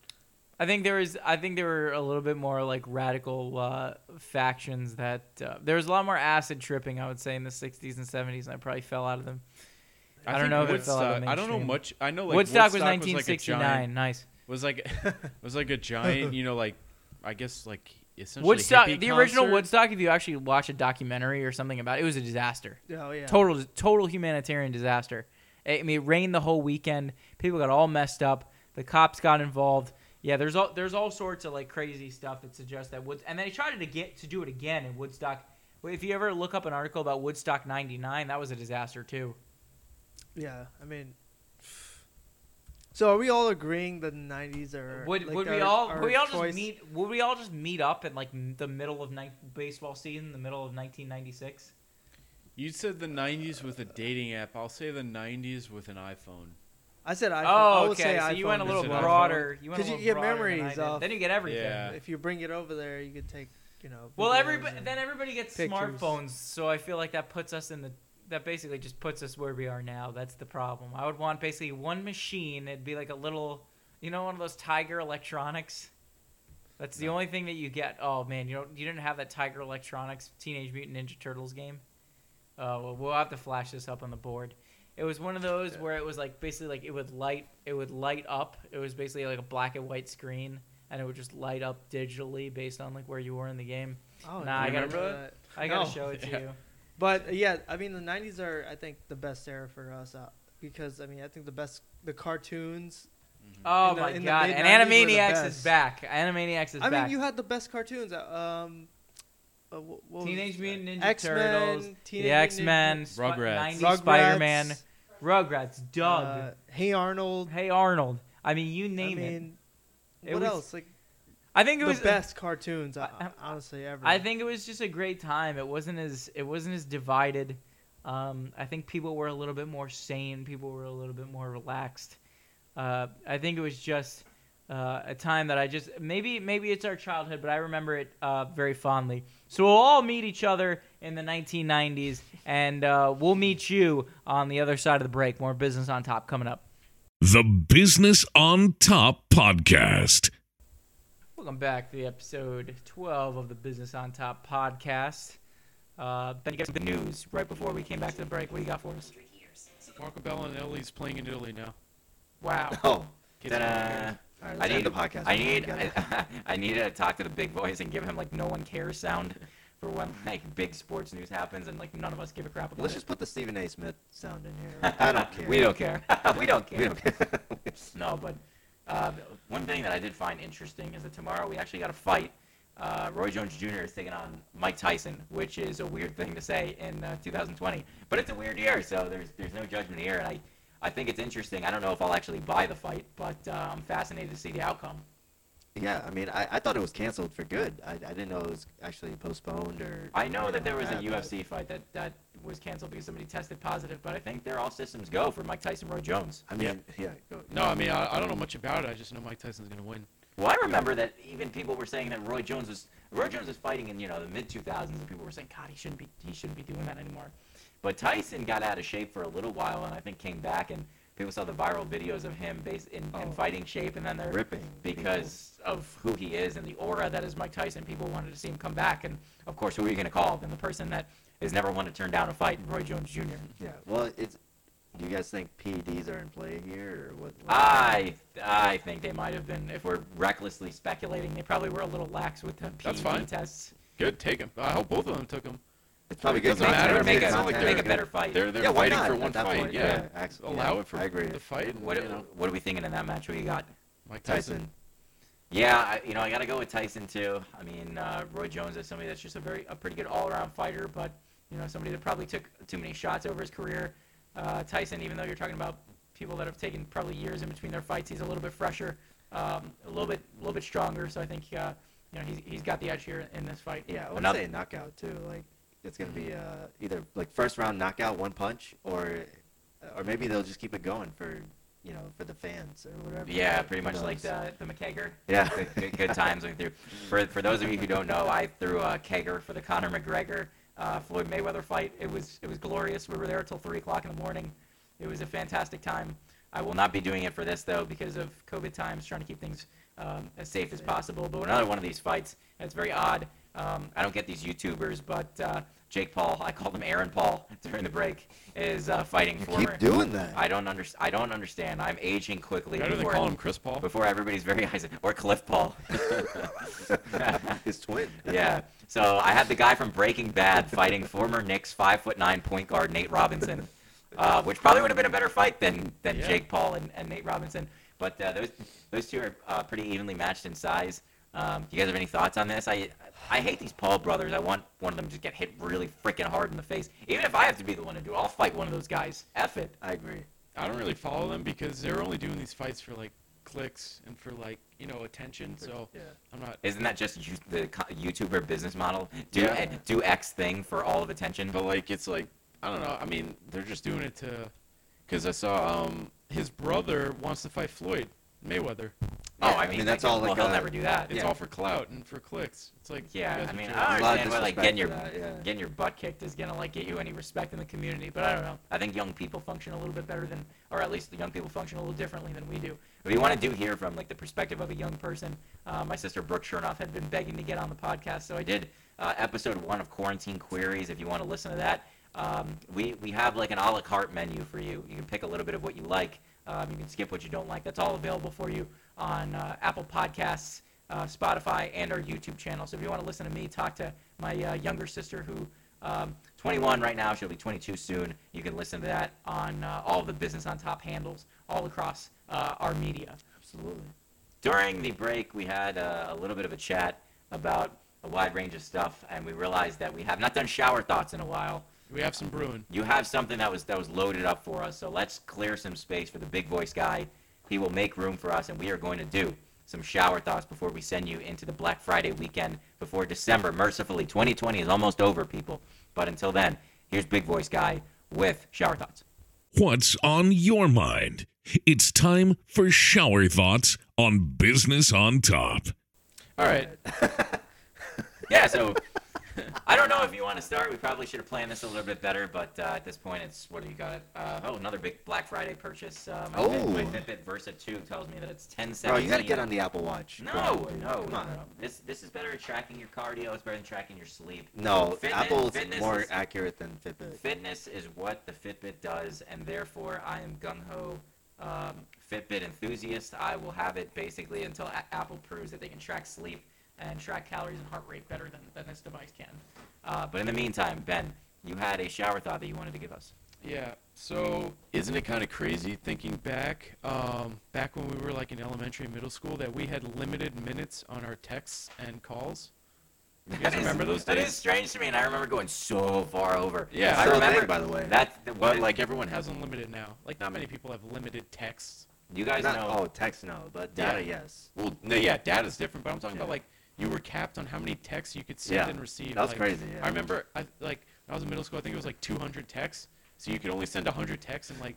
[SPEAKER 4] I think there was. I think there were a little bit more like radical uh, factions that uh, there was a lot more acid tripping. I would say in the '60s and '70s, and I probably fell out of them. I don't
[SPEAKER 3] think
[SPEAKER 4] know if it fell out of
[SPEAKER 3] Woodstock- I don't know
[SPEAKER 4] mainstream.
[SPEAKER 3] much. I know like
[SPEAKER 4] Woodstock, was
[SPEAKER 3] like, a
[SPEAKER 4] 1969.
[SPEAKER 3] giant-
[SPEAKER 4] nice.
[SPEAKER 3] was like was like a giant, you know, like I guess like essentially
[SPEAKER 4] Woodstock, the original
[SPEAKER 3] concert.
[SPEAKER 4] Woodstock. If you actually watch a documentary or something about it, it was a disaster.
[SPEAKER 5] Oh yeah.
[SPEAKER 4] Total, total humanitarian disaster. I mean, it rained the whole weekend. People got all messed up. The cops got involved. Yeah, there's all there's all sorts of like crazy stuff that suggests that Woods. And then they tried to get to do it again in Woodstock. Well, If you ever look up an article about Woodstock '99, that was a disaster too.
[SPEAKER 5] Yeah, I mean. So are we all agreeing the '90s are?
[SPEAKER 4] Would
[SPEAKER 5] like,
[SPEAKER 4] would we
[SPEAKER 5] our-
[SPEAKER 4] all
[SPEAKER 5] our
[SPEAKER 4] would we all
[SPEAKER 5] choice?
[SPEAKER 4] just meet? Would we all just meet up in like the middle of ni- baseball season, the middle of 1996?
[SPEAKER 3] You said the '90s with a dating app. I'll say the '90s with an iPhone.
[SPEAKER 5] I said iPhone. Oh, I
[SPEAKER 4] Oh,
[SPEAKER 5] would
[SPEAKER 4] okay.
[SPEAKER 5] say
[SPEAKER 4] So you went a little
[SPEAKER 3] is an
[SPEAKER 5] is
[SPEAKER 3] iPhone.
[SPEAKER 4] broader. You went a
[SPEAKER 5] 'Cause you
[SPEAKER 4] little
[SPEAKER 5] get
[SPEAKER 4] broader than I
[SPEAKER 5] memories off-
[SPEAKER 4] Then you get everything.
[SPEAKER 3] Yeah.
[SPEAKER 5] If you bring it over there, you could take, you know.
[SPEAKER 4] Well, everybody then everybody gets
[SPEAKER 5] pictures.
[SPEAKER 4] smartphones, so I feel like that puts us in the that basically just puts us where we are now. That's the problem. I would want basically one machine. It'd be like a little, you know, one of those Tiger Electronics. That's the
[SPEAKER 3] No.
[SPEAKER 4] only thing that you get. Oh man, you don't you didn't have that Tiger Electronics Teenage Mutant Ninja Turtles game. Uh, well, we'll have to flash this up on the board. It was one of those where it was like basically like it would light it would light up. It was basically like a black and white screen, and it would just light up digitally based on like where you were in the game.
[SPEAKER 5] Oh,
[SPEAKER 4] Nah, I gotta-. I gotta show it to
[SPEAKER 3] Yeah.
[SPEAKER 4] you.
[SPEAKER 5] But uh, yeah, I mean the '90s are, I think, the best era for us uh, because I mean I think the best the cartoons
[SPEAKER 4] Oh
[SPEAKER 5] the-
[SPEAKER 4] my god!
[SPEAKER 5] mid-nineties
[SPEAKER 4] And Animaniacs is
[SPEAKER 5] best.
[SPEAKER 4] back. Animaniacs is
[SPEAKER 5] I
[SPEAKER 4] back.
[SPEAKER 5] I mean, you had the best cartoons. uh, Um, uh, what, what
[SPEAKER 4] Teenage? Mutant Ninja
[SPEAKER 5] X-Men,
[SPEAKER 4] Turtles,
[SPEAKER 5] Teenage
[SPEAKER 4] the X Men,
[SPEAKER 5] Ninja-
[SPEAKER 3] Rugrats.
[SPEAKER 4] 90s
[SPEAKER 5] Rugrats,
[SPEAKER 4] Spider Man, Rugrats, Doug,
[SPEAKER 5] uh, hey Arnold.
[SPEAKER 4] Hey Arnold. I mean, you name it.
[SPEAKER 5] mean,
[SPEAKER 4] It
[SPEAKER 5] what
[SPEAKER 4] was-
[SPEAKER 5] else? Like
[SPEAKER 4] I think it was
[SPEAKER 5] the
[SPEAKER 4] was
[SPEAKER 5] best cartoons,
[SPEAKER 4] I-
[SPEAKER 5] I, honestly ever.
[SPEAKER 4] I think it was just a great time. It wasn't as it wasn't as divided. Um, I think people were a little bit more sane. People were a little bit more relaxed. Uh, I think it was just uh, a time that I just maybe maybe it's our childhood, but I remember it uh, very fondly. So we'll all meet each other in the 1990s, and uh, we'll meet you on the other side of the break. More business on top coming up.
[SPEAKER 1] The Business on Top Podcast.
[SPEAKER 4] Welcome back to the episode 12 of the Business on Top podcast. Uh, then you get some good news right before we came back to the break. What do you got for us?
[SPEAKER 3] Marco Belinelli's playing in Italy now.
[SPEAKER 4] Wow.
[SPEAKER 7] Oh,
[SPEAKER 3] Kids
[SPEAKER 7] Ta-da.
[SPEAKER 3] are playing.
[SPEAKER 7] all right,
[SPEAKER 8] I need
[SPEAKER 7] the podcast.
[SPEAKER 8] I need I, I need to talk to the big boys and give him like no one cares sound for when like big sports news happens and like none of us give a crap about it.
[SPEAKER 7] Let's
[SPEAKER 8] it.
[SPEAKER 7] just put the Stephen A. Smith sound in here. I don't care.
[SPEAKER 8] we don't care. we don't care.
[SPEAKER 7] We don't care.
[SPEAKER 8] No, but uh, one thing that I did find interesting is that tomorrow we actually got a fight. Uh, Roy Jones Jr. is taking on Mike Tyson, which is a weird thing to say in uh, 2020. But it's a weird year, so there's there's no judgment here, and I I think it's interesting. I don't know if I'll actually buy the fight, but uh, I'm fascinated to see the outcome.
[SPEAKER 7] yeah, I mean, I, I thought it was canceled for good. I, I didn't know it was actually postponed or.
[SPEAKER 8] I know that there was a UFC fight that, that was canceled because somebody tested positive, but I think they're all systems go for Mike Tyson, Roy Jones.
[SPEAKER 7] I mean, yeah. go,
[SPEAKER 3] No, I mean I, I don't know much about it. I just know Mike Tyson's gonna win.
[SPEAKER 8] Well, I remember that even people were saying that Roy Jones was Roy Jones was fighting in you know the mid 2000s, and people were saying, God, he shouldn't be he shouldn't be doing that anymore. But Tyson got out of shape for a little while, and I think came back, and people saw the viral videos of him based in, in
[SPEAKER 7] Oh.
[SPEAKER 8] fighting shape, and then they're
[SPEAKER 7] ripping
[SPEAKER 8] because of who he is and the aura that is Mike Tyson. People wanted to see him come back, and of course, who are you going to call? Then the person that is never one to turn down a fight, in Roy Jones Jr.
[SPEAKER 7] Yeah. Well, it's. Do you guys think PEDs are in play here, or what? what-
[SPEAKER 8] I I think they might have been. If we're recklessly speculating, they probably were a little lax with the
[SPEAKER 3] That's
[SPEAKER 8] PED
[SPEAKER 3] fine.
[SPEAKER 8] tests.
[SPEAKER 3] Good, take him. I hope both of them took them.
[SPEAKER 7] It's probably
[SPEAKER 3] It
[SPEAKER 7] good.
[SPEAKER 3] doesn't
[SPEAKER 7] content.
[SPEAKER 3] matter.
[SPEAKER 8] Make
[SPEAKER 7] good
[SPEAKER 8] a,
[SPEAKER 3] not like
[SPEAKER 7] content.
[SPEAKER 8] make a better fight.
[SPEAKER 3] They're they're
[SPEAKER 7] Yeah, why
[SPEAKER 3] fighting
[SPEAKER 7] not?
[SPEAKER 3] for one fight.
[SPEAKER 7] point,
[SPEAKER 3] yeah,
[SPEAKER 7] yeah, ex-
[SPEAKER 3] allow
[SPEAKER 7] yeah,
[SPEAKER 3] it for
[SPEAKER 7] I agree.
[SPEAKER 3] the fight. And,
[SPEAKER 8] What,
[SPEAKER 3] you know,
[SPEAKER 8] what are we thinking in that match? What do you got?
[SPEAKER 3] Mike Tyson.
[SPEAKER 7] Tyson.
[SPEAKER 8] Yeah, I, you know, I got to go with Tyson too. I mean, uh, Roy Jones is somebody that's just a very, a pretty good all-around fighter, but you know, somebody that probably took too many shots over his career. Uh, Tyson, even though you're talking about people that have taken probably years in between their fights, he's a little bit fresher, um, a little bit, a little bit stronger. So I think, uh, you know, he's, he's got the edge here in this fight.
[SPEAKER 7] Yeah, I would
[SPEAKER 8] Another-
[SPEAKER 7] say a knockout too. Like it's gonna be uh, either like first round knockout, one punch, or or maybe they'll just keep it going for you know for the fans or whatever.
[SPEAKER 8] Yeah, pretty much like the the McKegger.
[SPEAKER 7] Yeah.
[SPEAKER 8] good, good, good times we threw. For for those of you who don't know, I threw a kegger for the Conor McGregor uh, Floyd Mayweather fight. It was it was glorious. We were there until three o'clock in the morning. It was a fantastic time. I will not be doing it for this though because of COVID times, trying to keep things um, as safe as possible. But another one of these fights, it's very odd. Um, I don't get these YouTubers, but uh, Jake Paul, I called him Aaron Paul during the break, is uh, fighting former.
[SPEAKER 7] Keep doing that.
[SPEAKER 8] I don't understand. I don't understand. I'm aging quickly.
[SPEAKER 3] Better than
[SPEAKER 8] before-
[SPEAKER 3] calling him Chris Paul.
[SPEAKER 8] before everybody's very eyes or Cliff Paul.
[SPEAKER 7] His twin.
[SPEAKER 8] yeah. So I had the guy from Breaking Bad fighting former Knicks five foot nine point guard Nate Robinson, uh, which probably would have been a better fight than than
[SPEAKER 3] Yeah.
[SPEAKER 8] Jake Paul and, and Nate Robinson. But uh, those those two are uh, pretty evenly matched in size. Um, do you guys have any thoughts on this? I I hate these Paul brothers. I want one of them to get hit really freaking hard in the face. Even if I have to be the one to do it, I'll fight one of those guys. F it.
[SPEAKER 7] I agree.
[SPEAKER 3] I don't really follow them because they're only doing these fights for like clicks and for like you know attention. So
[SPEAKER 7] Yeah.
[SPEAKER 3] I'm not.
[SPEAKER 8] Isn't that just you, the YouTuber business model? Do
[SPEAKER 3] Yeah.
[SPEAKER 8] do X thing for all of attention.
[SPEAKER 3] But like it's like I don't know. I mean, they're just doing it to. Because I saw um his brother wants to fight Floyd Mayweather.
[SPEAKER 8] Oh,
[SPEAKER 7] Yeah,
[SPEAKER 8] I
[SPEAKER 7] I
[SPEAKER 8] mean,
[SPEAKER 7] mean, that's
[SPEAKER 8] like,
[SPEAKER 7] all
[SPEAKER 8] Well, he'll
[SPEAKER 7] a-
[SPEAKER 8] never do that.
[SPEAKER 3] It's
[SPEAKER 7] Yeah.
[SPEAKER 3] all for clout and for clicks. It's like you
[SPEAKER 8] Yeah,
[SPEAKER 3] guys
[SPEAKER 8] I
[SPEAKER 3] are
[SPEAKER 8] mean,
[SPEAKER 3] jerks.
[SPEAKER 8] I
[SPEAKER 7] A lot of
[SPEAKER 8] understand why like
[SPEAKER 7] disrespect
[SPEAKER 8] getting your
[SPEAKER 7] for that, yeah.
[SPEAKER 8] getting your butt kicked is gonna like get you any respect in the community. But I don't know. I think young people function a little bit better than, or at least the young people function a little differently than we do. What you want to do here from like the perspective of a young person? Uh, my sister Brooke Chernoff had been begging to get on the podcast, so I did uh, episode one of Quarantine Queries. If you want to listen to that, um, we we have like an a la carte menu for you. You can pick a little bit of what you like. Um, you can skip what you don't like. That's all available for you on uh, Apple Podcasts, uh, Spotify, and our YouTube channel. So if you want to listen to me talk to my uh, younger sister, who um, 21 right now, she'll be 22 soon. You can listen to that on uh, all the Business on Top handles all across uh, our media.
[SPEAKER 7] Absolutely.
[SPEAKER 8] During the break, we had uh, a little bit of a chat about a wide range of stuff, and we realized that we have not done shower thoughts in a while.
[SPEAKER 9] We have some brewing.
[SPEAKER 8] You have something that was that was loaded up for us, so let's clear some space for the big voice guy. He will make room for us, and we are going to do some shower thoughts before we send you into the Black Friday weekend before December. Mercifully, 2020 is almost over, people. But until then, here's Big Voice Guy with shower thoughts.
[SPEAKER 1] What's on your mind? It's time for shower thoughts on Business on Top.
[SPEAKER 9] All right.
[SPEAKER 8] Yeah, so I don't know if you want to start. We probably should have planned this a little bit better, but uh, at this point, it's what do you got? Uh, oh, another big Black Friday purchase. Uh, my, Fit- my
[SPEAKER 7] Oh.
[SPEAKER 8] Fitbit Versa 2 tells me that it's 10
[SPEAKER 7] Bro, you gotta get on the Apple Watch.
[SPEAKER 8] No,
[SPEAKER 7] bro.
[SPEAKER 8] no,
[SPEAKER 7] Come
[SPEAKER 8] no,
[SPEAKER 7] on.
[SPEAKER 8] no. This this is better at tracking your cardio. It's better than tracking your sleep.
[SPEAKER 7] No,
[SPEAKER 8] Fitness-
[SPEAKER 7] Apple's
[SPEAKER 8] fitness
[SPEAKER 7] more
[SPEAKER 8] is-
[SPEAKER 7] accurate than Fitbit.
[SPEAKER 8] Fitness is what the Fitbit does, and therefore I am gung ho um, Fitbit enthusiast. I will have it basically until a- Apple proves that they can track sleep and track calories and heart rate better than, than this device can. Uh, but in the meantime, Ben, you had a shower thought that you wanted to give us.
[SPEAKER 9] Yeah. So isn't it kind of crazy thinking back, um, back when we were like in elementary and middle school, that we had limited minutes on our texts and calls? You guys
[SPEAKER 8] That is-
[SPEAKER 9] remember those days?
[SPEAKER 8] is strange to me, and I remember going so far over.
[SPEAKER 9] Yeah,
[SPEAKER 8] I
[SPEAKER 7] Still a thing,
[SPEAKER 8] remember.
[SPEAKER 7] by the way.
[SPEAKER 8] That,
[SPEAKER 9] But
[SPEAKER 8] what,
[SPEAKER 9] like everyone has unlimited now. Like not many people have limited texts.
[SPEAKER 8] you guys
[SPEAKER 7] Not,
[SPEAKER 8] know.
[SPEAKER 7] oh, text no, but data
[SPEAKER 9] Yeah.
[SPEAKER 7] yes.
[SPEAKER 9] Well, no, yeah, data's different, but I'm talking about like you were capped on how many texts you could send
[SPEAKER 7] Yeah,
[SPEAKER 9] and receive.
[SPEAKER 7] that was
[SPEAKER 9] like,
[SPEAKER 7] crazy, yeah.
[SPEAKER 9] I remember, I like when I was in middle school. I think it was like 200 texts, so you could only send 100 texts, and like,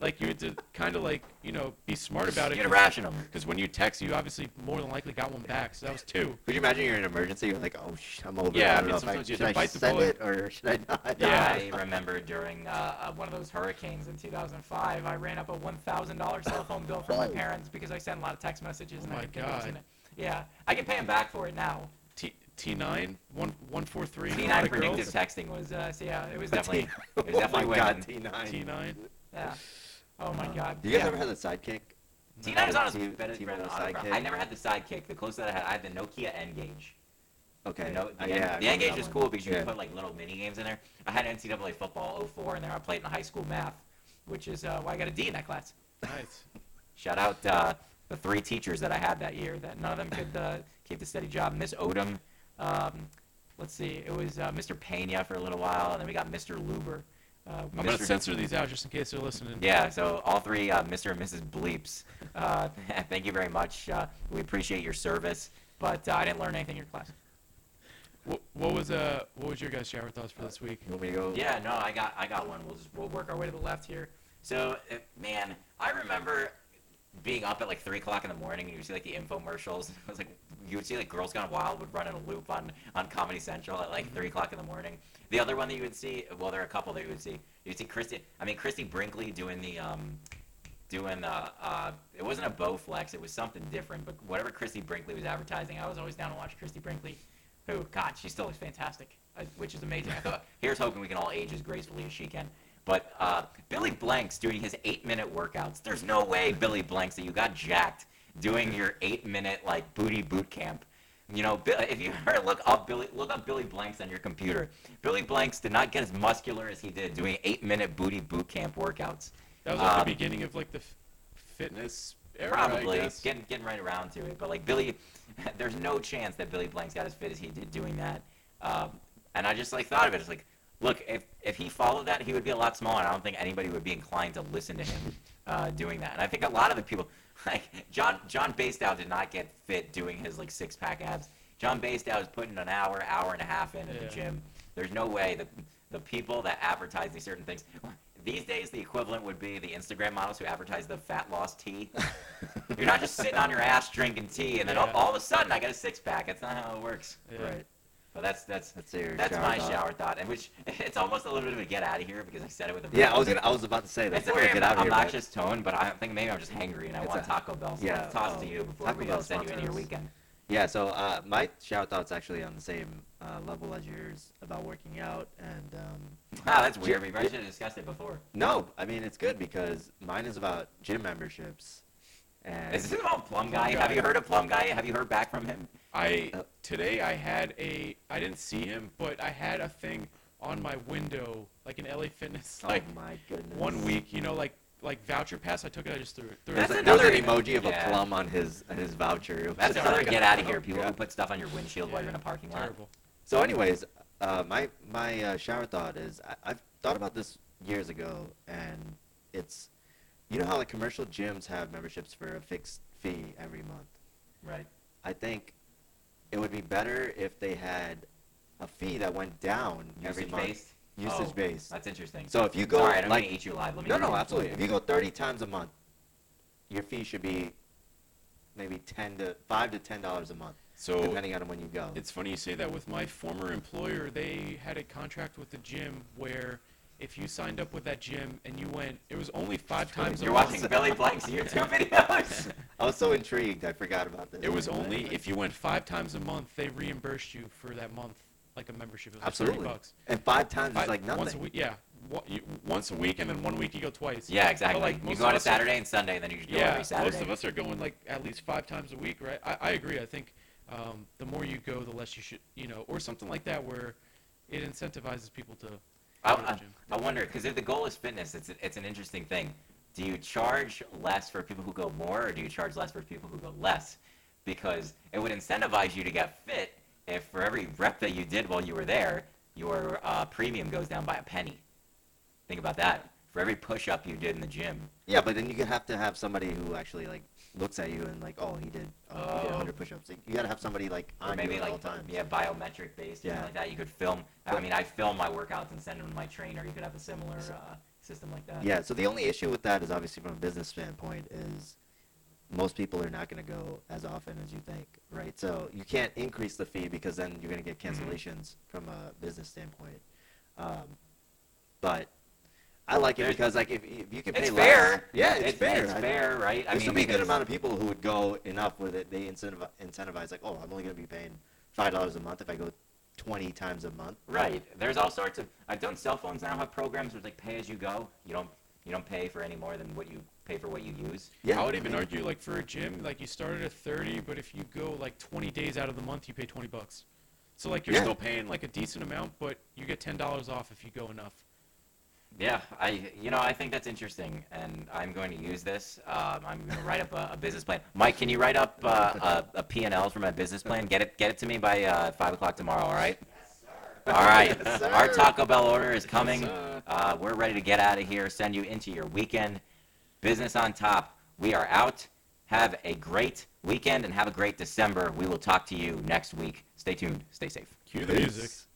[SPEAKER 9] like you had to kind of like you know be smart about it.
[SPEAKER 8] Get a ration of 'em.
[SPEAKER 9] Because when you text, you obviously more than likely got one back. So that was two.
[SPEAKER 7] Could you imagine you're in an emergency? You're like, oh, sh- I'm over.
[SPEAKER 9] Yeah,
[SPEAKER 7] I
[SPEAKER 9] I
[SPEAKER 7] don't
[SPEAKER 9] mean,
[SPEAKER 7] know if I,
[SPEAKER 9] you
[SPEAKER 7] should
[SPEAKER 9] have
[SPEAKER 7] I
[SPEAKER 9] bite the
[SPEAKER 7] send
[SPEAKER 9] bullet.
[SPEAKER 7] it or should I not?
[SPEAKER 9] Yeah.
[SPEAKER 8] I remember during uh, uh, one of those hurricanes in 2005, I ran up a $1,000 cell phone bill from my parents because I sent a lot of text messages. and
[SPEAKER 9] Oh
[SPEAKER 8] I
[SPEAKER 9] my
[SPEAKER 8] didn't think I was
[SPEAKER 9] God.
[SPEAKER 8] gonna- Yeah, I can pay him back for it now.
[SPEAKER 9] T T9 one one four three.
[SPEAKER 8] T9 predictive texting was, uh, so yeah, it was definitely, it was definitely
[SPEAKER 7] oh my
[SPEAKER 8] winning.
[SPEAKER 7] God, T9.
[SPEAKER 9] T9.
[SPEAKER 8] Yeah. Oh my God.
[SPEAKER 7] Do you guys
[SPEAKER 8] yeah.
[SPEAKER 7] ever have the sidekick?
[SPEAKER 8] T9 is on his
[SPEAKER 7] T-
[SPEAKER 8] better
[SPEAKER 7] T-
[SPEAKER 8] friend.
[SPEAKER 7] T-Mobile
[SPEAKER 8] I never had the sidekick. The closest that I had, I had the Nokia N-Gage.
[SPEAKER 7] Okay.
[SPEAKER 8] You know, the,
[SPEAKER 7] uh,
[SPEAKER 8] N-
[SPEAKER 7] yeah, I
[SPEAKER 8] the
[SPEAKER 7] remember
[SPEAKER 8] N-Gage
[SPEAKER 7] that
[SPEAKER 8] is
[SPEAKER 7] one.
[SPEAKER 8] cool because you
[SPEAKER 7] Yeah.
[SPEAKER 8] can put like little mini games in there. I had NCAA football 04 in there. I played in high school math, which is uh, why I got a D in that class.
[SPEAKER 9] Nice.
[SPEAKER 8] Shout out uh, the three teachers that I had that year. That none of them could uh, keep the steady job. Miss Odom, um, let's see, it was uh, Mr. Pena for a little while, and then we got Mr. Luber. Uh,
[SPEAKER 9] I'm gonna censor these out just in case they're listening.
[SPEAKER 8] Yeah, so all three, uh, Mr. and Mrs. Bleeps. Uh, thank you very much. Uh, we appreciate your service, but uh, I didn't learn anything in your class.
[SPEAKER 9] What, what was uh what was your guys' shower thoughts for this week?
[SPEAKER 7] You want me to go?
[SPEAKER 8] Yeah, no, I got I got one. We'll just we'll work our way to the left here. So, man, I remember being up at like three o'clock in the morning and you would see like the infomercials. It was like you would see like Girls Gone Wild would run in a loop on on Comedy Central at like three o'clock in the morning. The other one that you would see, well, there are a couple that you would see. You'd see Christie. I mean, Christie Brinkley doing the um, doing the uh, it wasn't a Bowflex. It was something different. But whatever Christie Brinkley was advertising, I was always down to watch Christie Brinkley. Who, God, she still looks fantastic, uh, which is amazing. I thought, here's hoping we can all age as gracefully as she can. But uh, Billy Blanks doing his eight-minute workouts. There's no way, Billy Blanks, that you got jacked doing your eight-minute like booty boot camp. You know, if you ever look up Billy, look up Billy Blanks on your computer. Billy Blanks did not get as muscular as he did doing eight-minute booty boot camp workouts.
[SPEAKER 9] That was like
[SPEAKER 8] Um,
[SPEAKER 9] the beginning of like the f- fitness era.
[SPEAKER 8] Probably getting getting right around to it, but like Billy, there's no chance that Billy Blanks got as fit as he did doing that. Um, and I just like thought of it. It's like, look, if if he followed that, he would be a lot smaller. I don't think anybody would be inclined to listen to him uh, doing that. And I think a lot of the people, like John John Basedow, did not get fit doing his like six pack abs. John Basedow is putting an hour, hour and a half in at
[SPEAKER 9] Yeah.
[SPEAKER 8] the gym. There's no way that the people that advertise these certain things. These days, the equivalent would be the Instagram models who advertise the fat loss tea. You're not just sitting on your ass drinking tea, and then all,
[SPEAKER 9] Yeah.
[SPEAKER 8] all of a sudden I got a six pack. That's not how it works.
[SPEAKER 9] Yeah.
[SPEAKER 7] Right.
[SPEAKER 8] But that's that's
[SPEAKER 7] That's
[SPEAKER 8] that's
[SPEAKER 7] shower
[SPEAKER 8] my
[SPEAKER 7] thought.
[SPEAKER 8] shower thought, and which it's almost a little bit of a get out of here because I said it with a
[SPEAKER 7] Yeah, I was gonna. I was about to say that.
[SPEAKER 8] It's a very
[SPEAKER 7] get out of here, but-
[SPEAKER 8] obnoxious tone, but I think maybe I'm just hangry and I
[SPEAKER 7] It's
[SPEAKER 8] want
[SPEAKER 7] a-
[SPEAKER 8] Taco Bell. So
[SPEAKER 7] yeah,
[SPEAKER 8] toss
[SPEAKER 7] oh,
[SPEAKER 8] to you before
[SPEAKER 7] Taco
[SPEAKER 8] we
[SPEAKER 7] Bell
[SPEAKER 8] send you into your weekend.
[SPEAKER 7] Yeah, so uh, my shout thought's actually on the same uh, level as yours about working out, and um,
[SPEAKER 8] Ah, that's weird. We probably should have discussed it before.
[SPEAKER 7] no, I mean it's good because mine is about gym memberships, and
[SPEAKER 8] Is this about Plum Guy? Have you heard of Plum Guy? Have you heard back from him?
[SPEAKER 9] I
[SPEAKER 7] Uh,
[SPEAKER 9] today I had a I didn't see him, but I had a thing on my window like an LA Fitness
[SPEAKER 7] oh
[SPEAKER 9] like
[SPEAKER 7] my goodness,
[SPEAKER 9] one week. You know, like
[SPEAKER 3] like voucher pass. I took it. I just threw it. Threw
[SPEAKER 8] That's
[SPEAKER 3] it.
[SPEAKER 7] There's an
[SPEAKER 8] another-
[SPEAKER 7] emoji of
[SPEAKER 8] yeah.
[SPEAKER 7] a plum on his on his voucher.
[SPEAKER 8] That's another
[SPEAKER 7] like-
[SPEAKER 8] get out of here. People
[SPEAKER 7] Yeah.
[SPEAKER 8] who put stuff on your windshield while you're in a parking lot.
[SPEAKER 3] Terrible.
[SPEAKER 7] So, anyways, uh, my my uh, shower thought is I, I've thought about this years ago, and it's you know how like commercial gyms have memberships for a fixed fee every month.
[SPEAKER 8] Right.
[SPEAKER 7] I think it would be better if they had a fee that went down every
[SPEAKER 8] Usage
[SPEAKER 7] month.
[SPEAKER 8] based.
[SPEAKER 7] Usage
[SPEAKER 8] Oh,
[SPEAKER 7] based.
[SPEAKER 8] That's interesting.
[SPEAKER 7] So if you go
[SPEAKER 8] Sorry, I don't
[SPEAKER 7] like
[SPEAKER 8] mean to eat you live. Let me
[SPEAKER 7] no no absolutely if you go 30 times a month, your fee should be maybe 10 to 5 to 10 dollars a month
[SPEAKER 9] So
[SPEAKER 7] depending on when you go.
[SPEAKER 9] it's funny you say that. With my former employer, they had a contract with the gym where if you signed up with that gym and you went, it was only five times a month.
[SPEAKER 8] You're
[SPEAKER 9] month.
[SPEAKER 8] watching Billy Blank's YouTube videos.
[SPEAKER 7] I was so intrigued, I forgot about this.
[SPEAKER 9] It was only if you went five times a month, they reimbursed you for that month, like a membership. It was like
[SPEAKER 7] Absolutely.
[SPEAKER 9] 30 bucks.
[SPEAKER 7] And five times
[SPEAKER 9] Five-
[SPEAKER 7] is like nothing.
[SPEAKER 9] Once a week, yeah. Once a week, and then one week you go twice.
[SPEAKER 8] yeah,
[SPEAKER 9] But,
[SPEAKER 8] exactly.
[SPEAKER 9] like,
[SPEAKER 8] you go on a
[SPEAKER 9] us are-
[SPEAKER 8] Saturday and Sunday, and then you just go
[SPEAKER 9] Yeah,
[SPEAKER 8] every Saturday.
[SPEAKER 9] most of us are going like at least five times a week, right? I, I agree. I think um, the more you go, the less you should, you know, or something like that, where it incentivizes people to.
[SPEAKER 8] I,
[SPEAKER 9] go to the
[SPEAKER 8] I. I wonder because if the goal is fitness, it's it's an interesting thing. Do you charge less for people who go more, or do you charge less for people who go less? Because it would incentivize you to get fit if for every rep that you did while you were there, your uh, premium goes down by a penny. Think about that. For every push-up you did in the gym,
[SPEAKER 7] Yeah, but then you have to have somebody who actually like looks at you and like, oh, he did, oh, he did
[SPEAKER 8] Oh.
[SPEAKER 7] 100 push-ups. You gotta have somebody like
[SPEAKER 8] or
[SPEAKER 7] on
[SPEAKER 8] maybe
[SPEAKER 7] you all
[SPEAKER 8] like
[SPEAKER 7] times.
[SPEAKER 8] yeah, biometric based, yeah, like that. You could film. I mean, I film my workouts and send them to my trainer. You could have a similar uh, system like that.
[SPEAKER 7] Yeah. So the only issue with that is obviously from a business standpoint is most people are not going to go as often as you think, right? So you can't increase the fee because then you're going to get
[SPEAKER 8] Mm-hmm.
[SPEAKER 7] cancellations from a business standpoint. Um, but I like it because like if, if you can pay
[SPEAKER 8] It's
[SPEAKER 7] less,
[SPEAKER 8] fair.
[SPEAKER 7] yeah, it's, fair.
[SPEAKER 8] It's fair, right? I
[SPEAKER 7] There's
[SPEAKER 8] mean,
[SPEAKER 7] gonna be a good amount of people who would go enough where they, they incentivize, incentivize like, oh, I'm only going to be paying five dollars a month if I go twenty times a month.
[SPEAKER 8] Right. There's all sorts of. I've done cell phones now have programs where it's like pay as you go. You don't you don't pay for any more than what you pay for what you use.
[SPEAKER 7] Yeah,
[SPEAKER 9] I would even argue like for a gym, like you started at 30, but if you go like 20 days out of the month, you pay 20 bucks. So like you're
[SPEAKER 7] Yeah.
[SPEAKER 9] still paying like a decent amount, but you get ten dollars off if you go enough.
[SPEAKER 8] Yeah, I you know I think that's interesting, and I'm going to use this. Um, I'm going to write up a, a business plan. Mike, can you write up uh, a, a P&L for my business plan? Get it get it to me by uh, five o'clock tomorrow. All right. All right.
[SPEAKER 7] Yes,
[SPEAKER 8] Our. Taco Bell order is coming.
[SPEAKER 9] sir.
[SPEAKER 8] Uh, we're ready to get out of here. Send you into your weekend. Business on top. We are out. Have a great weekend and have a great December. We will talk to you next week. Stay tuned. Stay safe.
[SPEAKER 9] Cue the music.
[SPEAKER 7] Peace.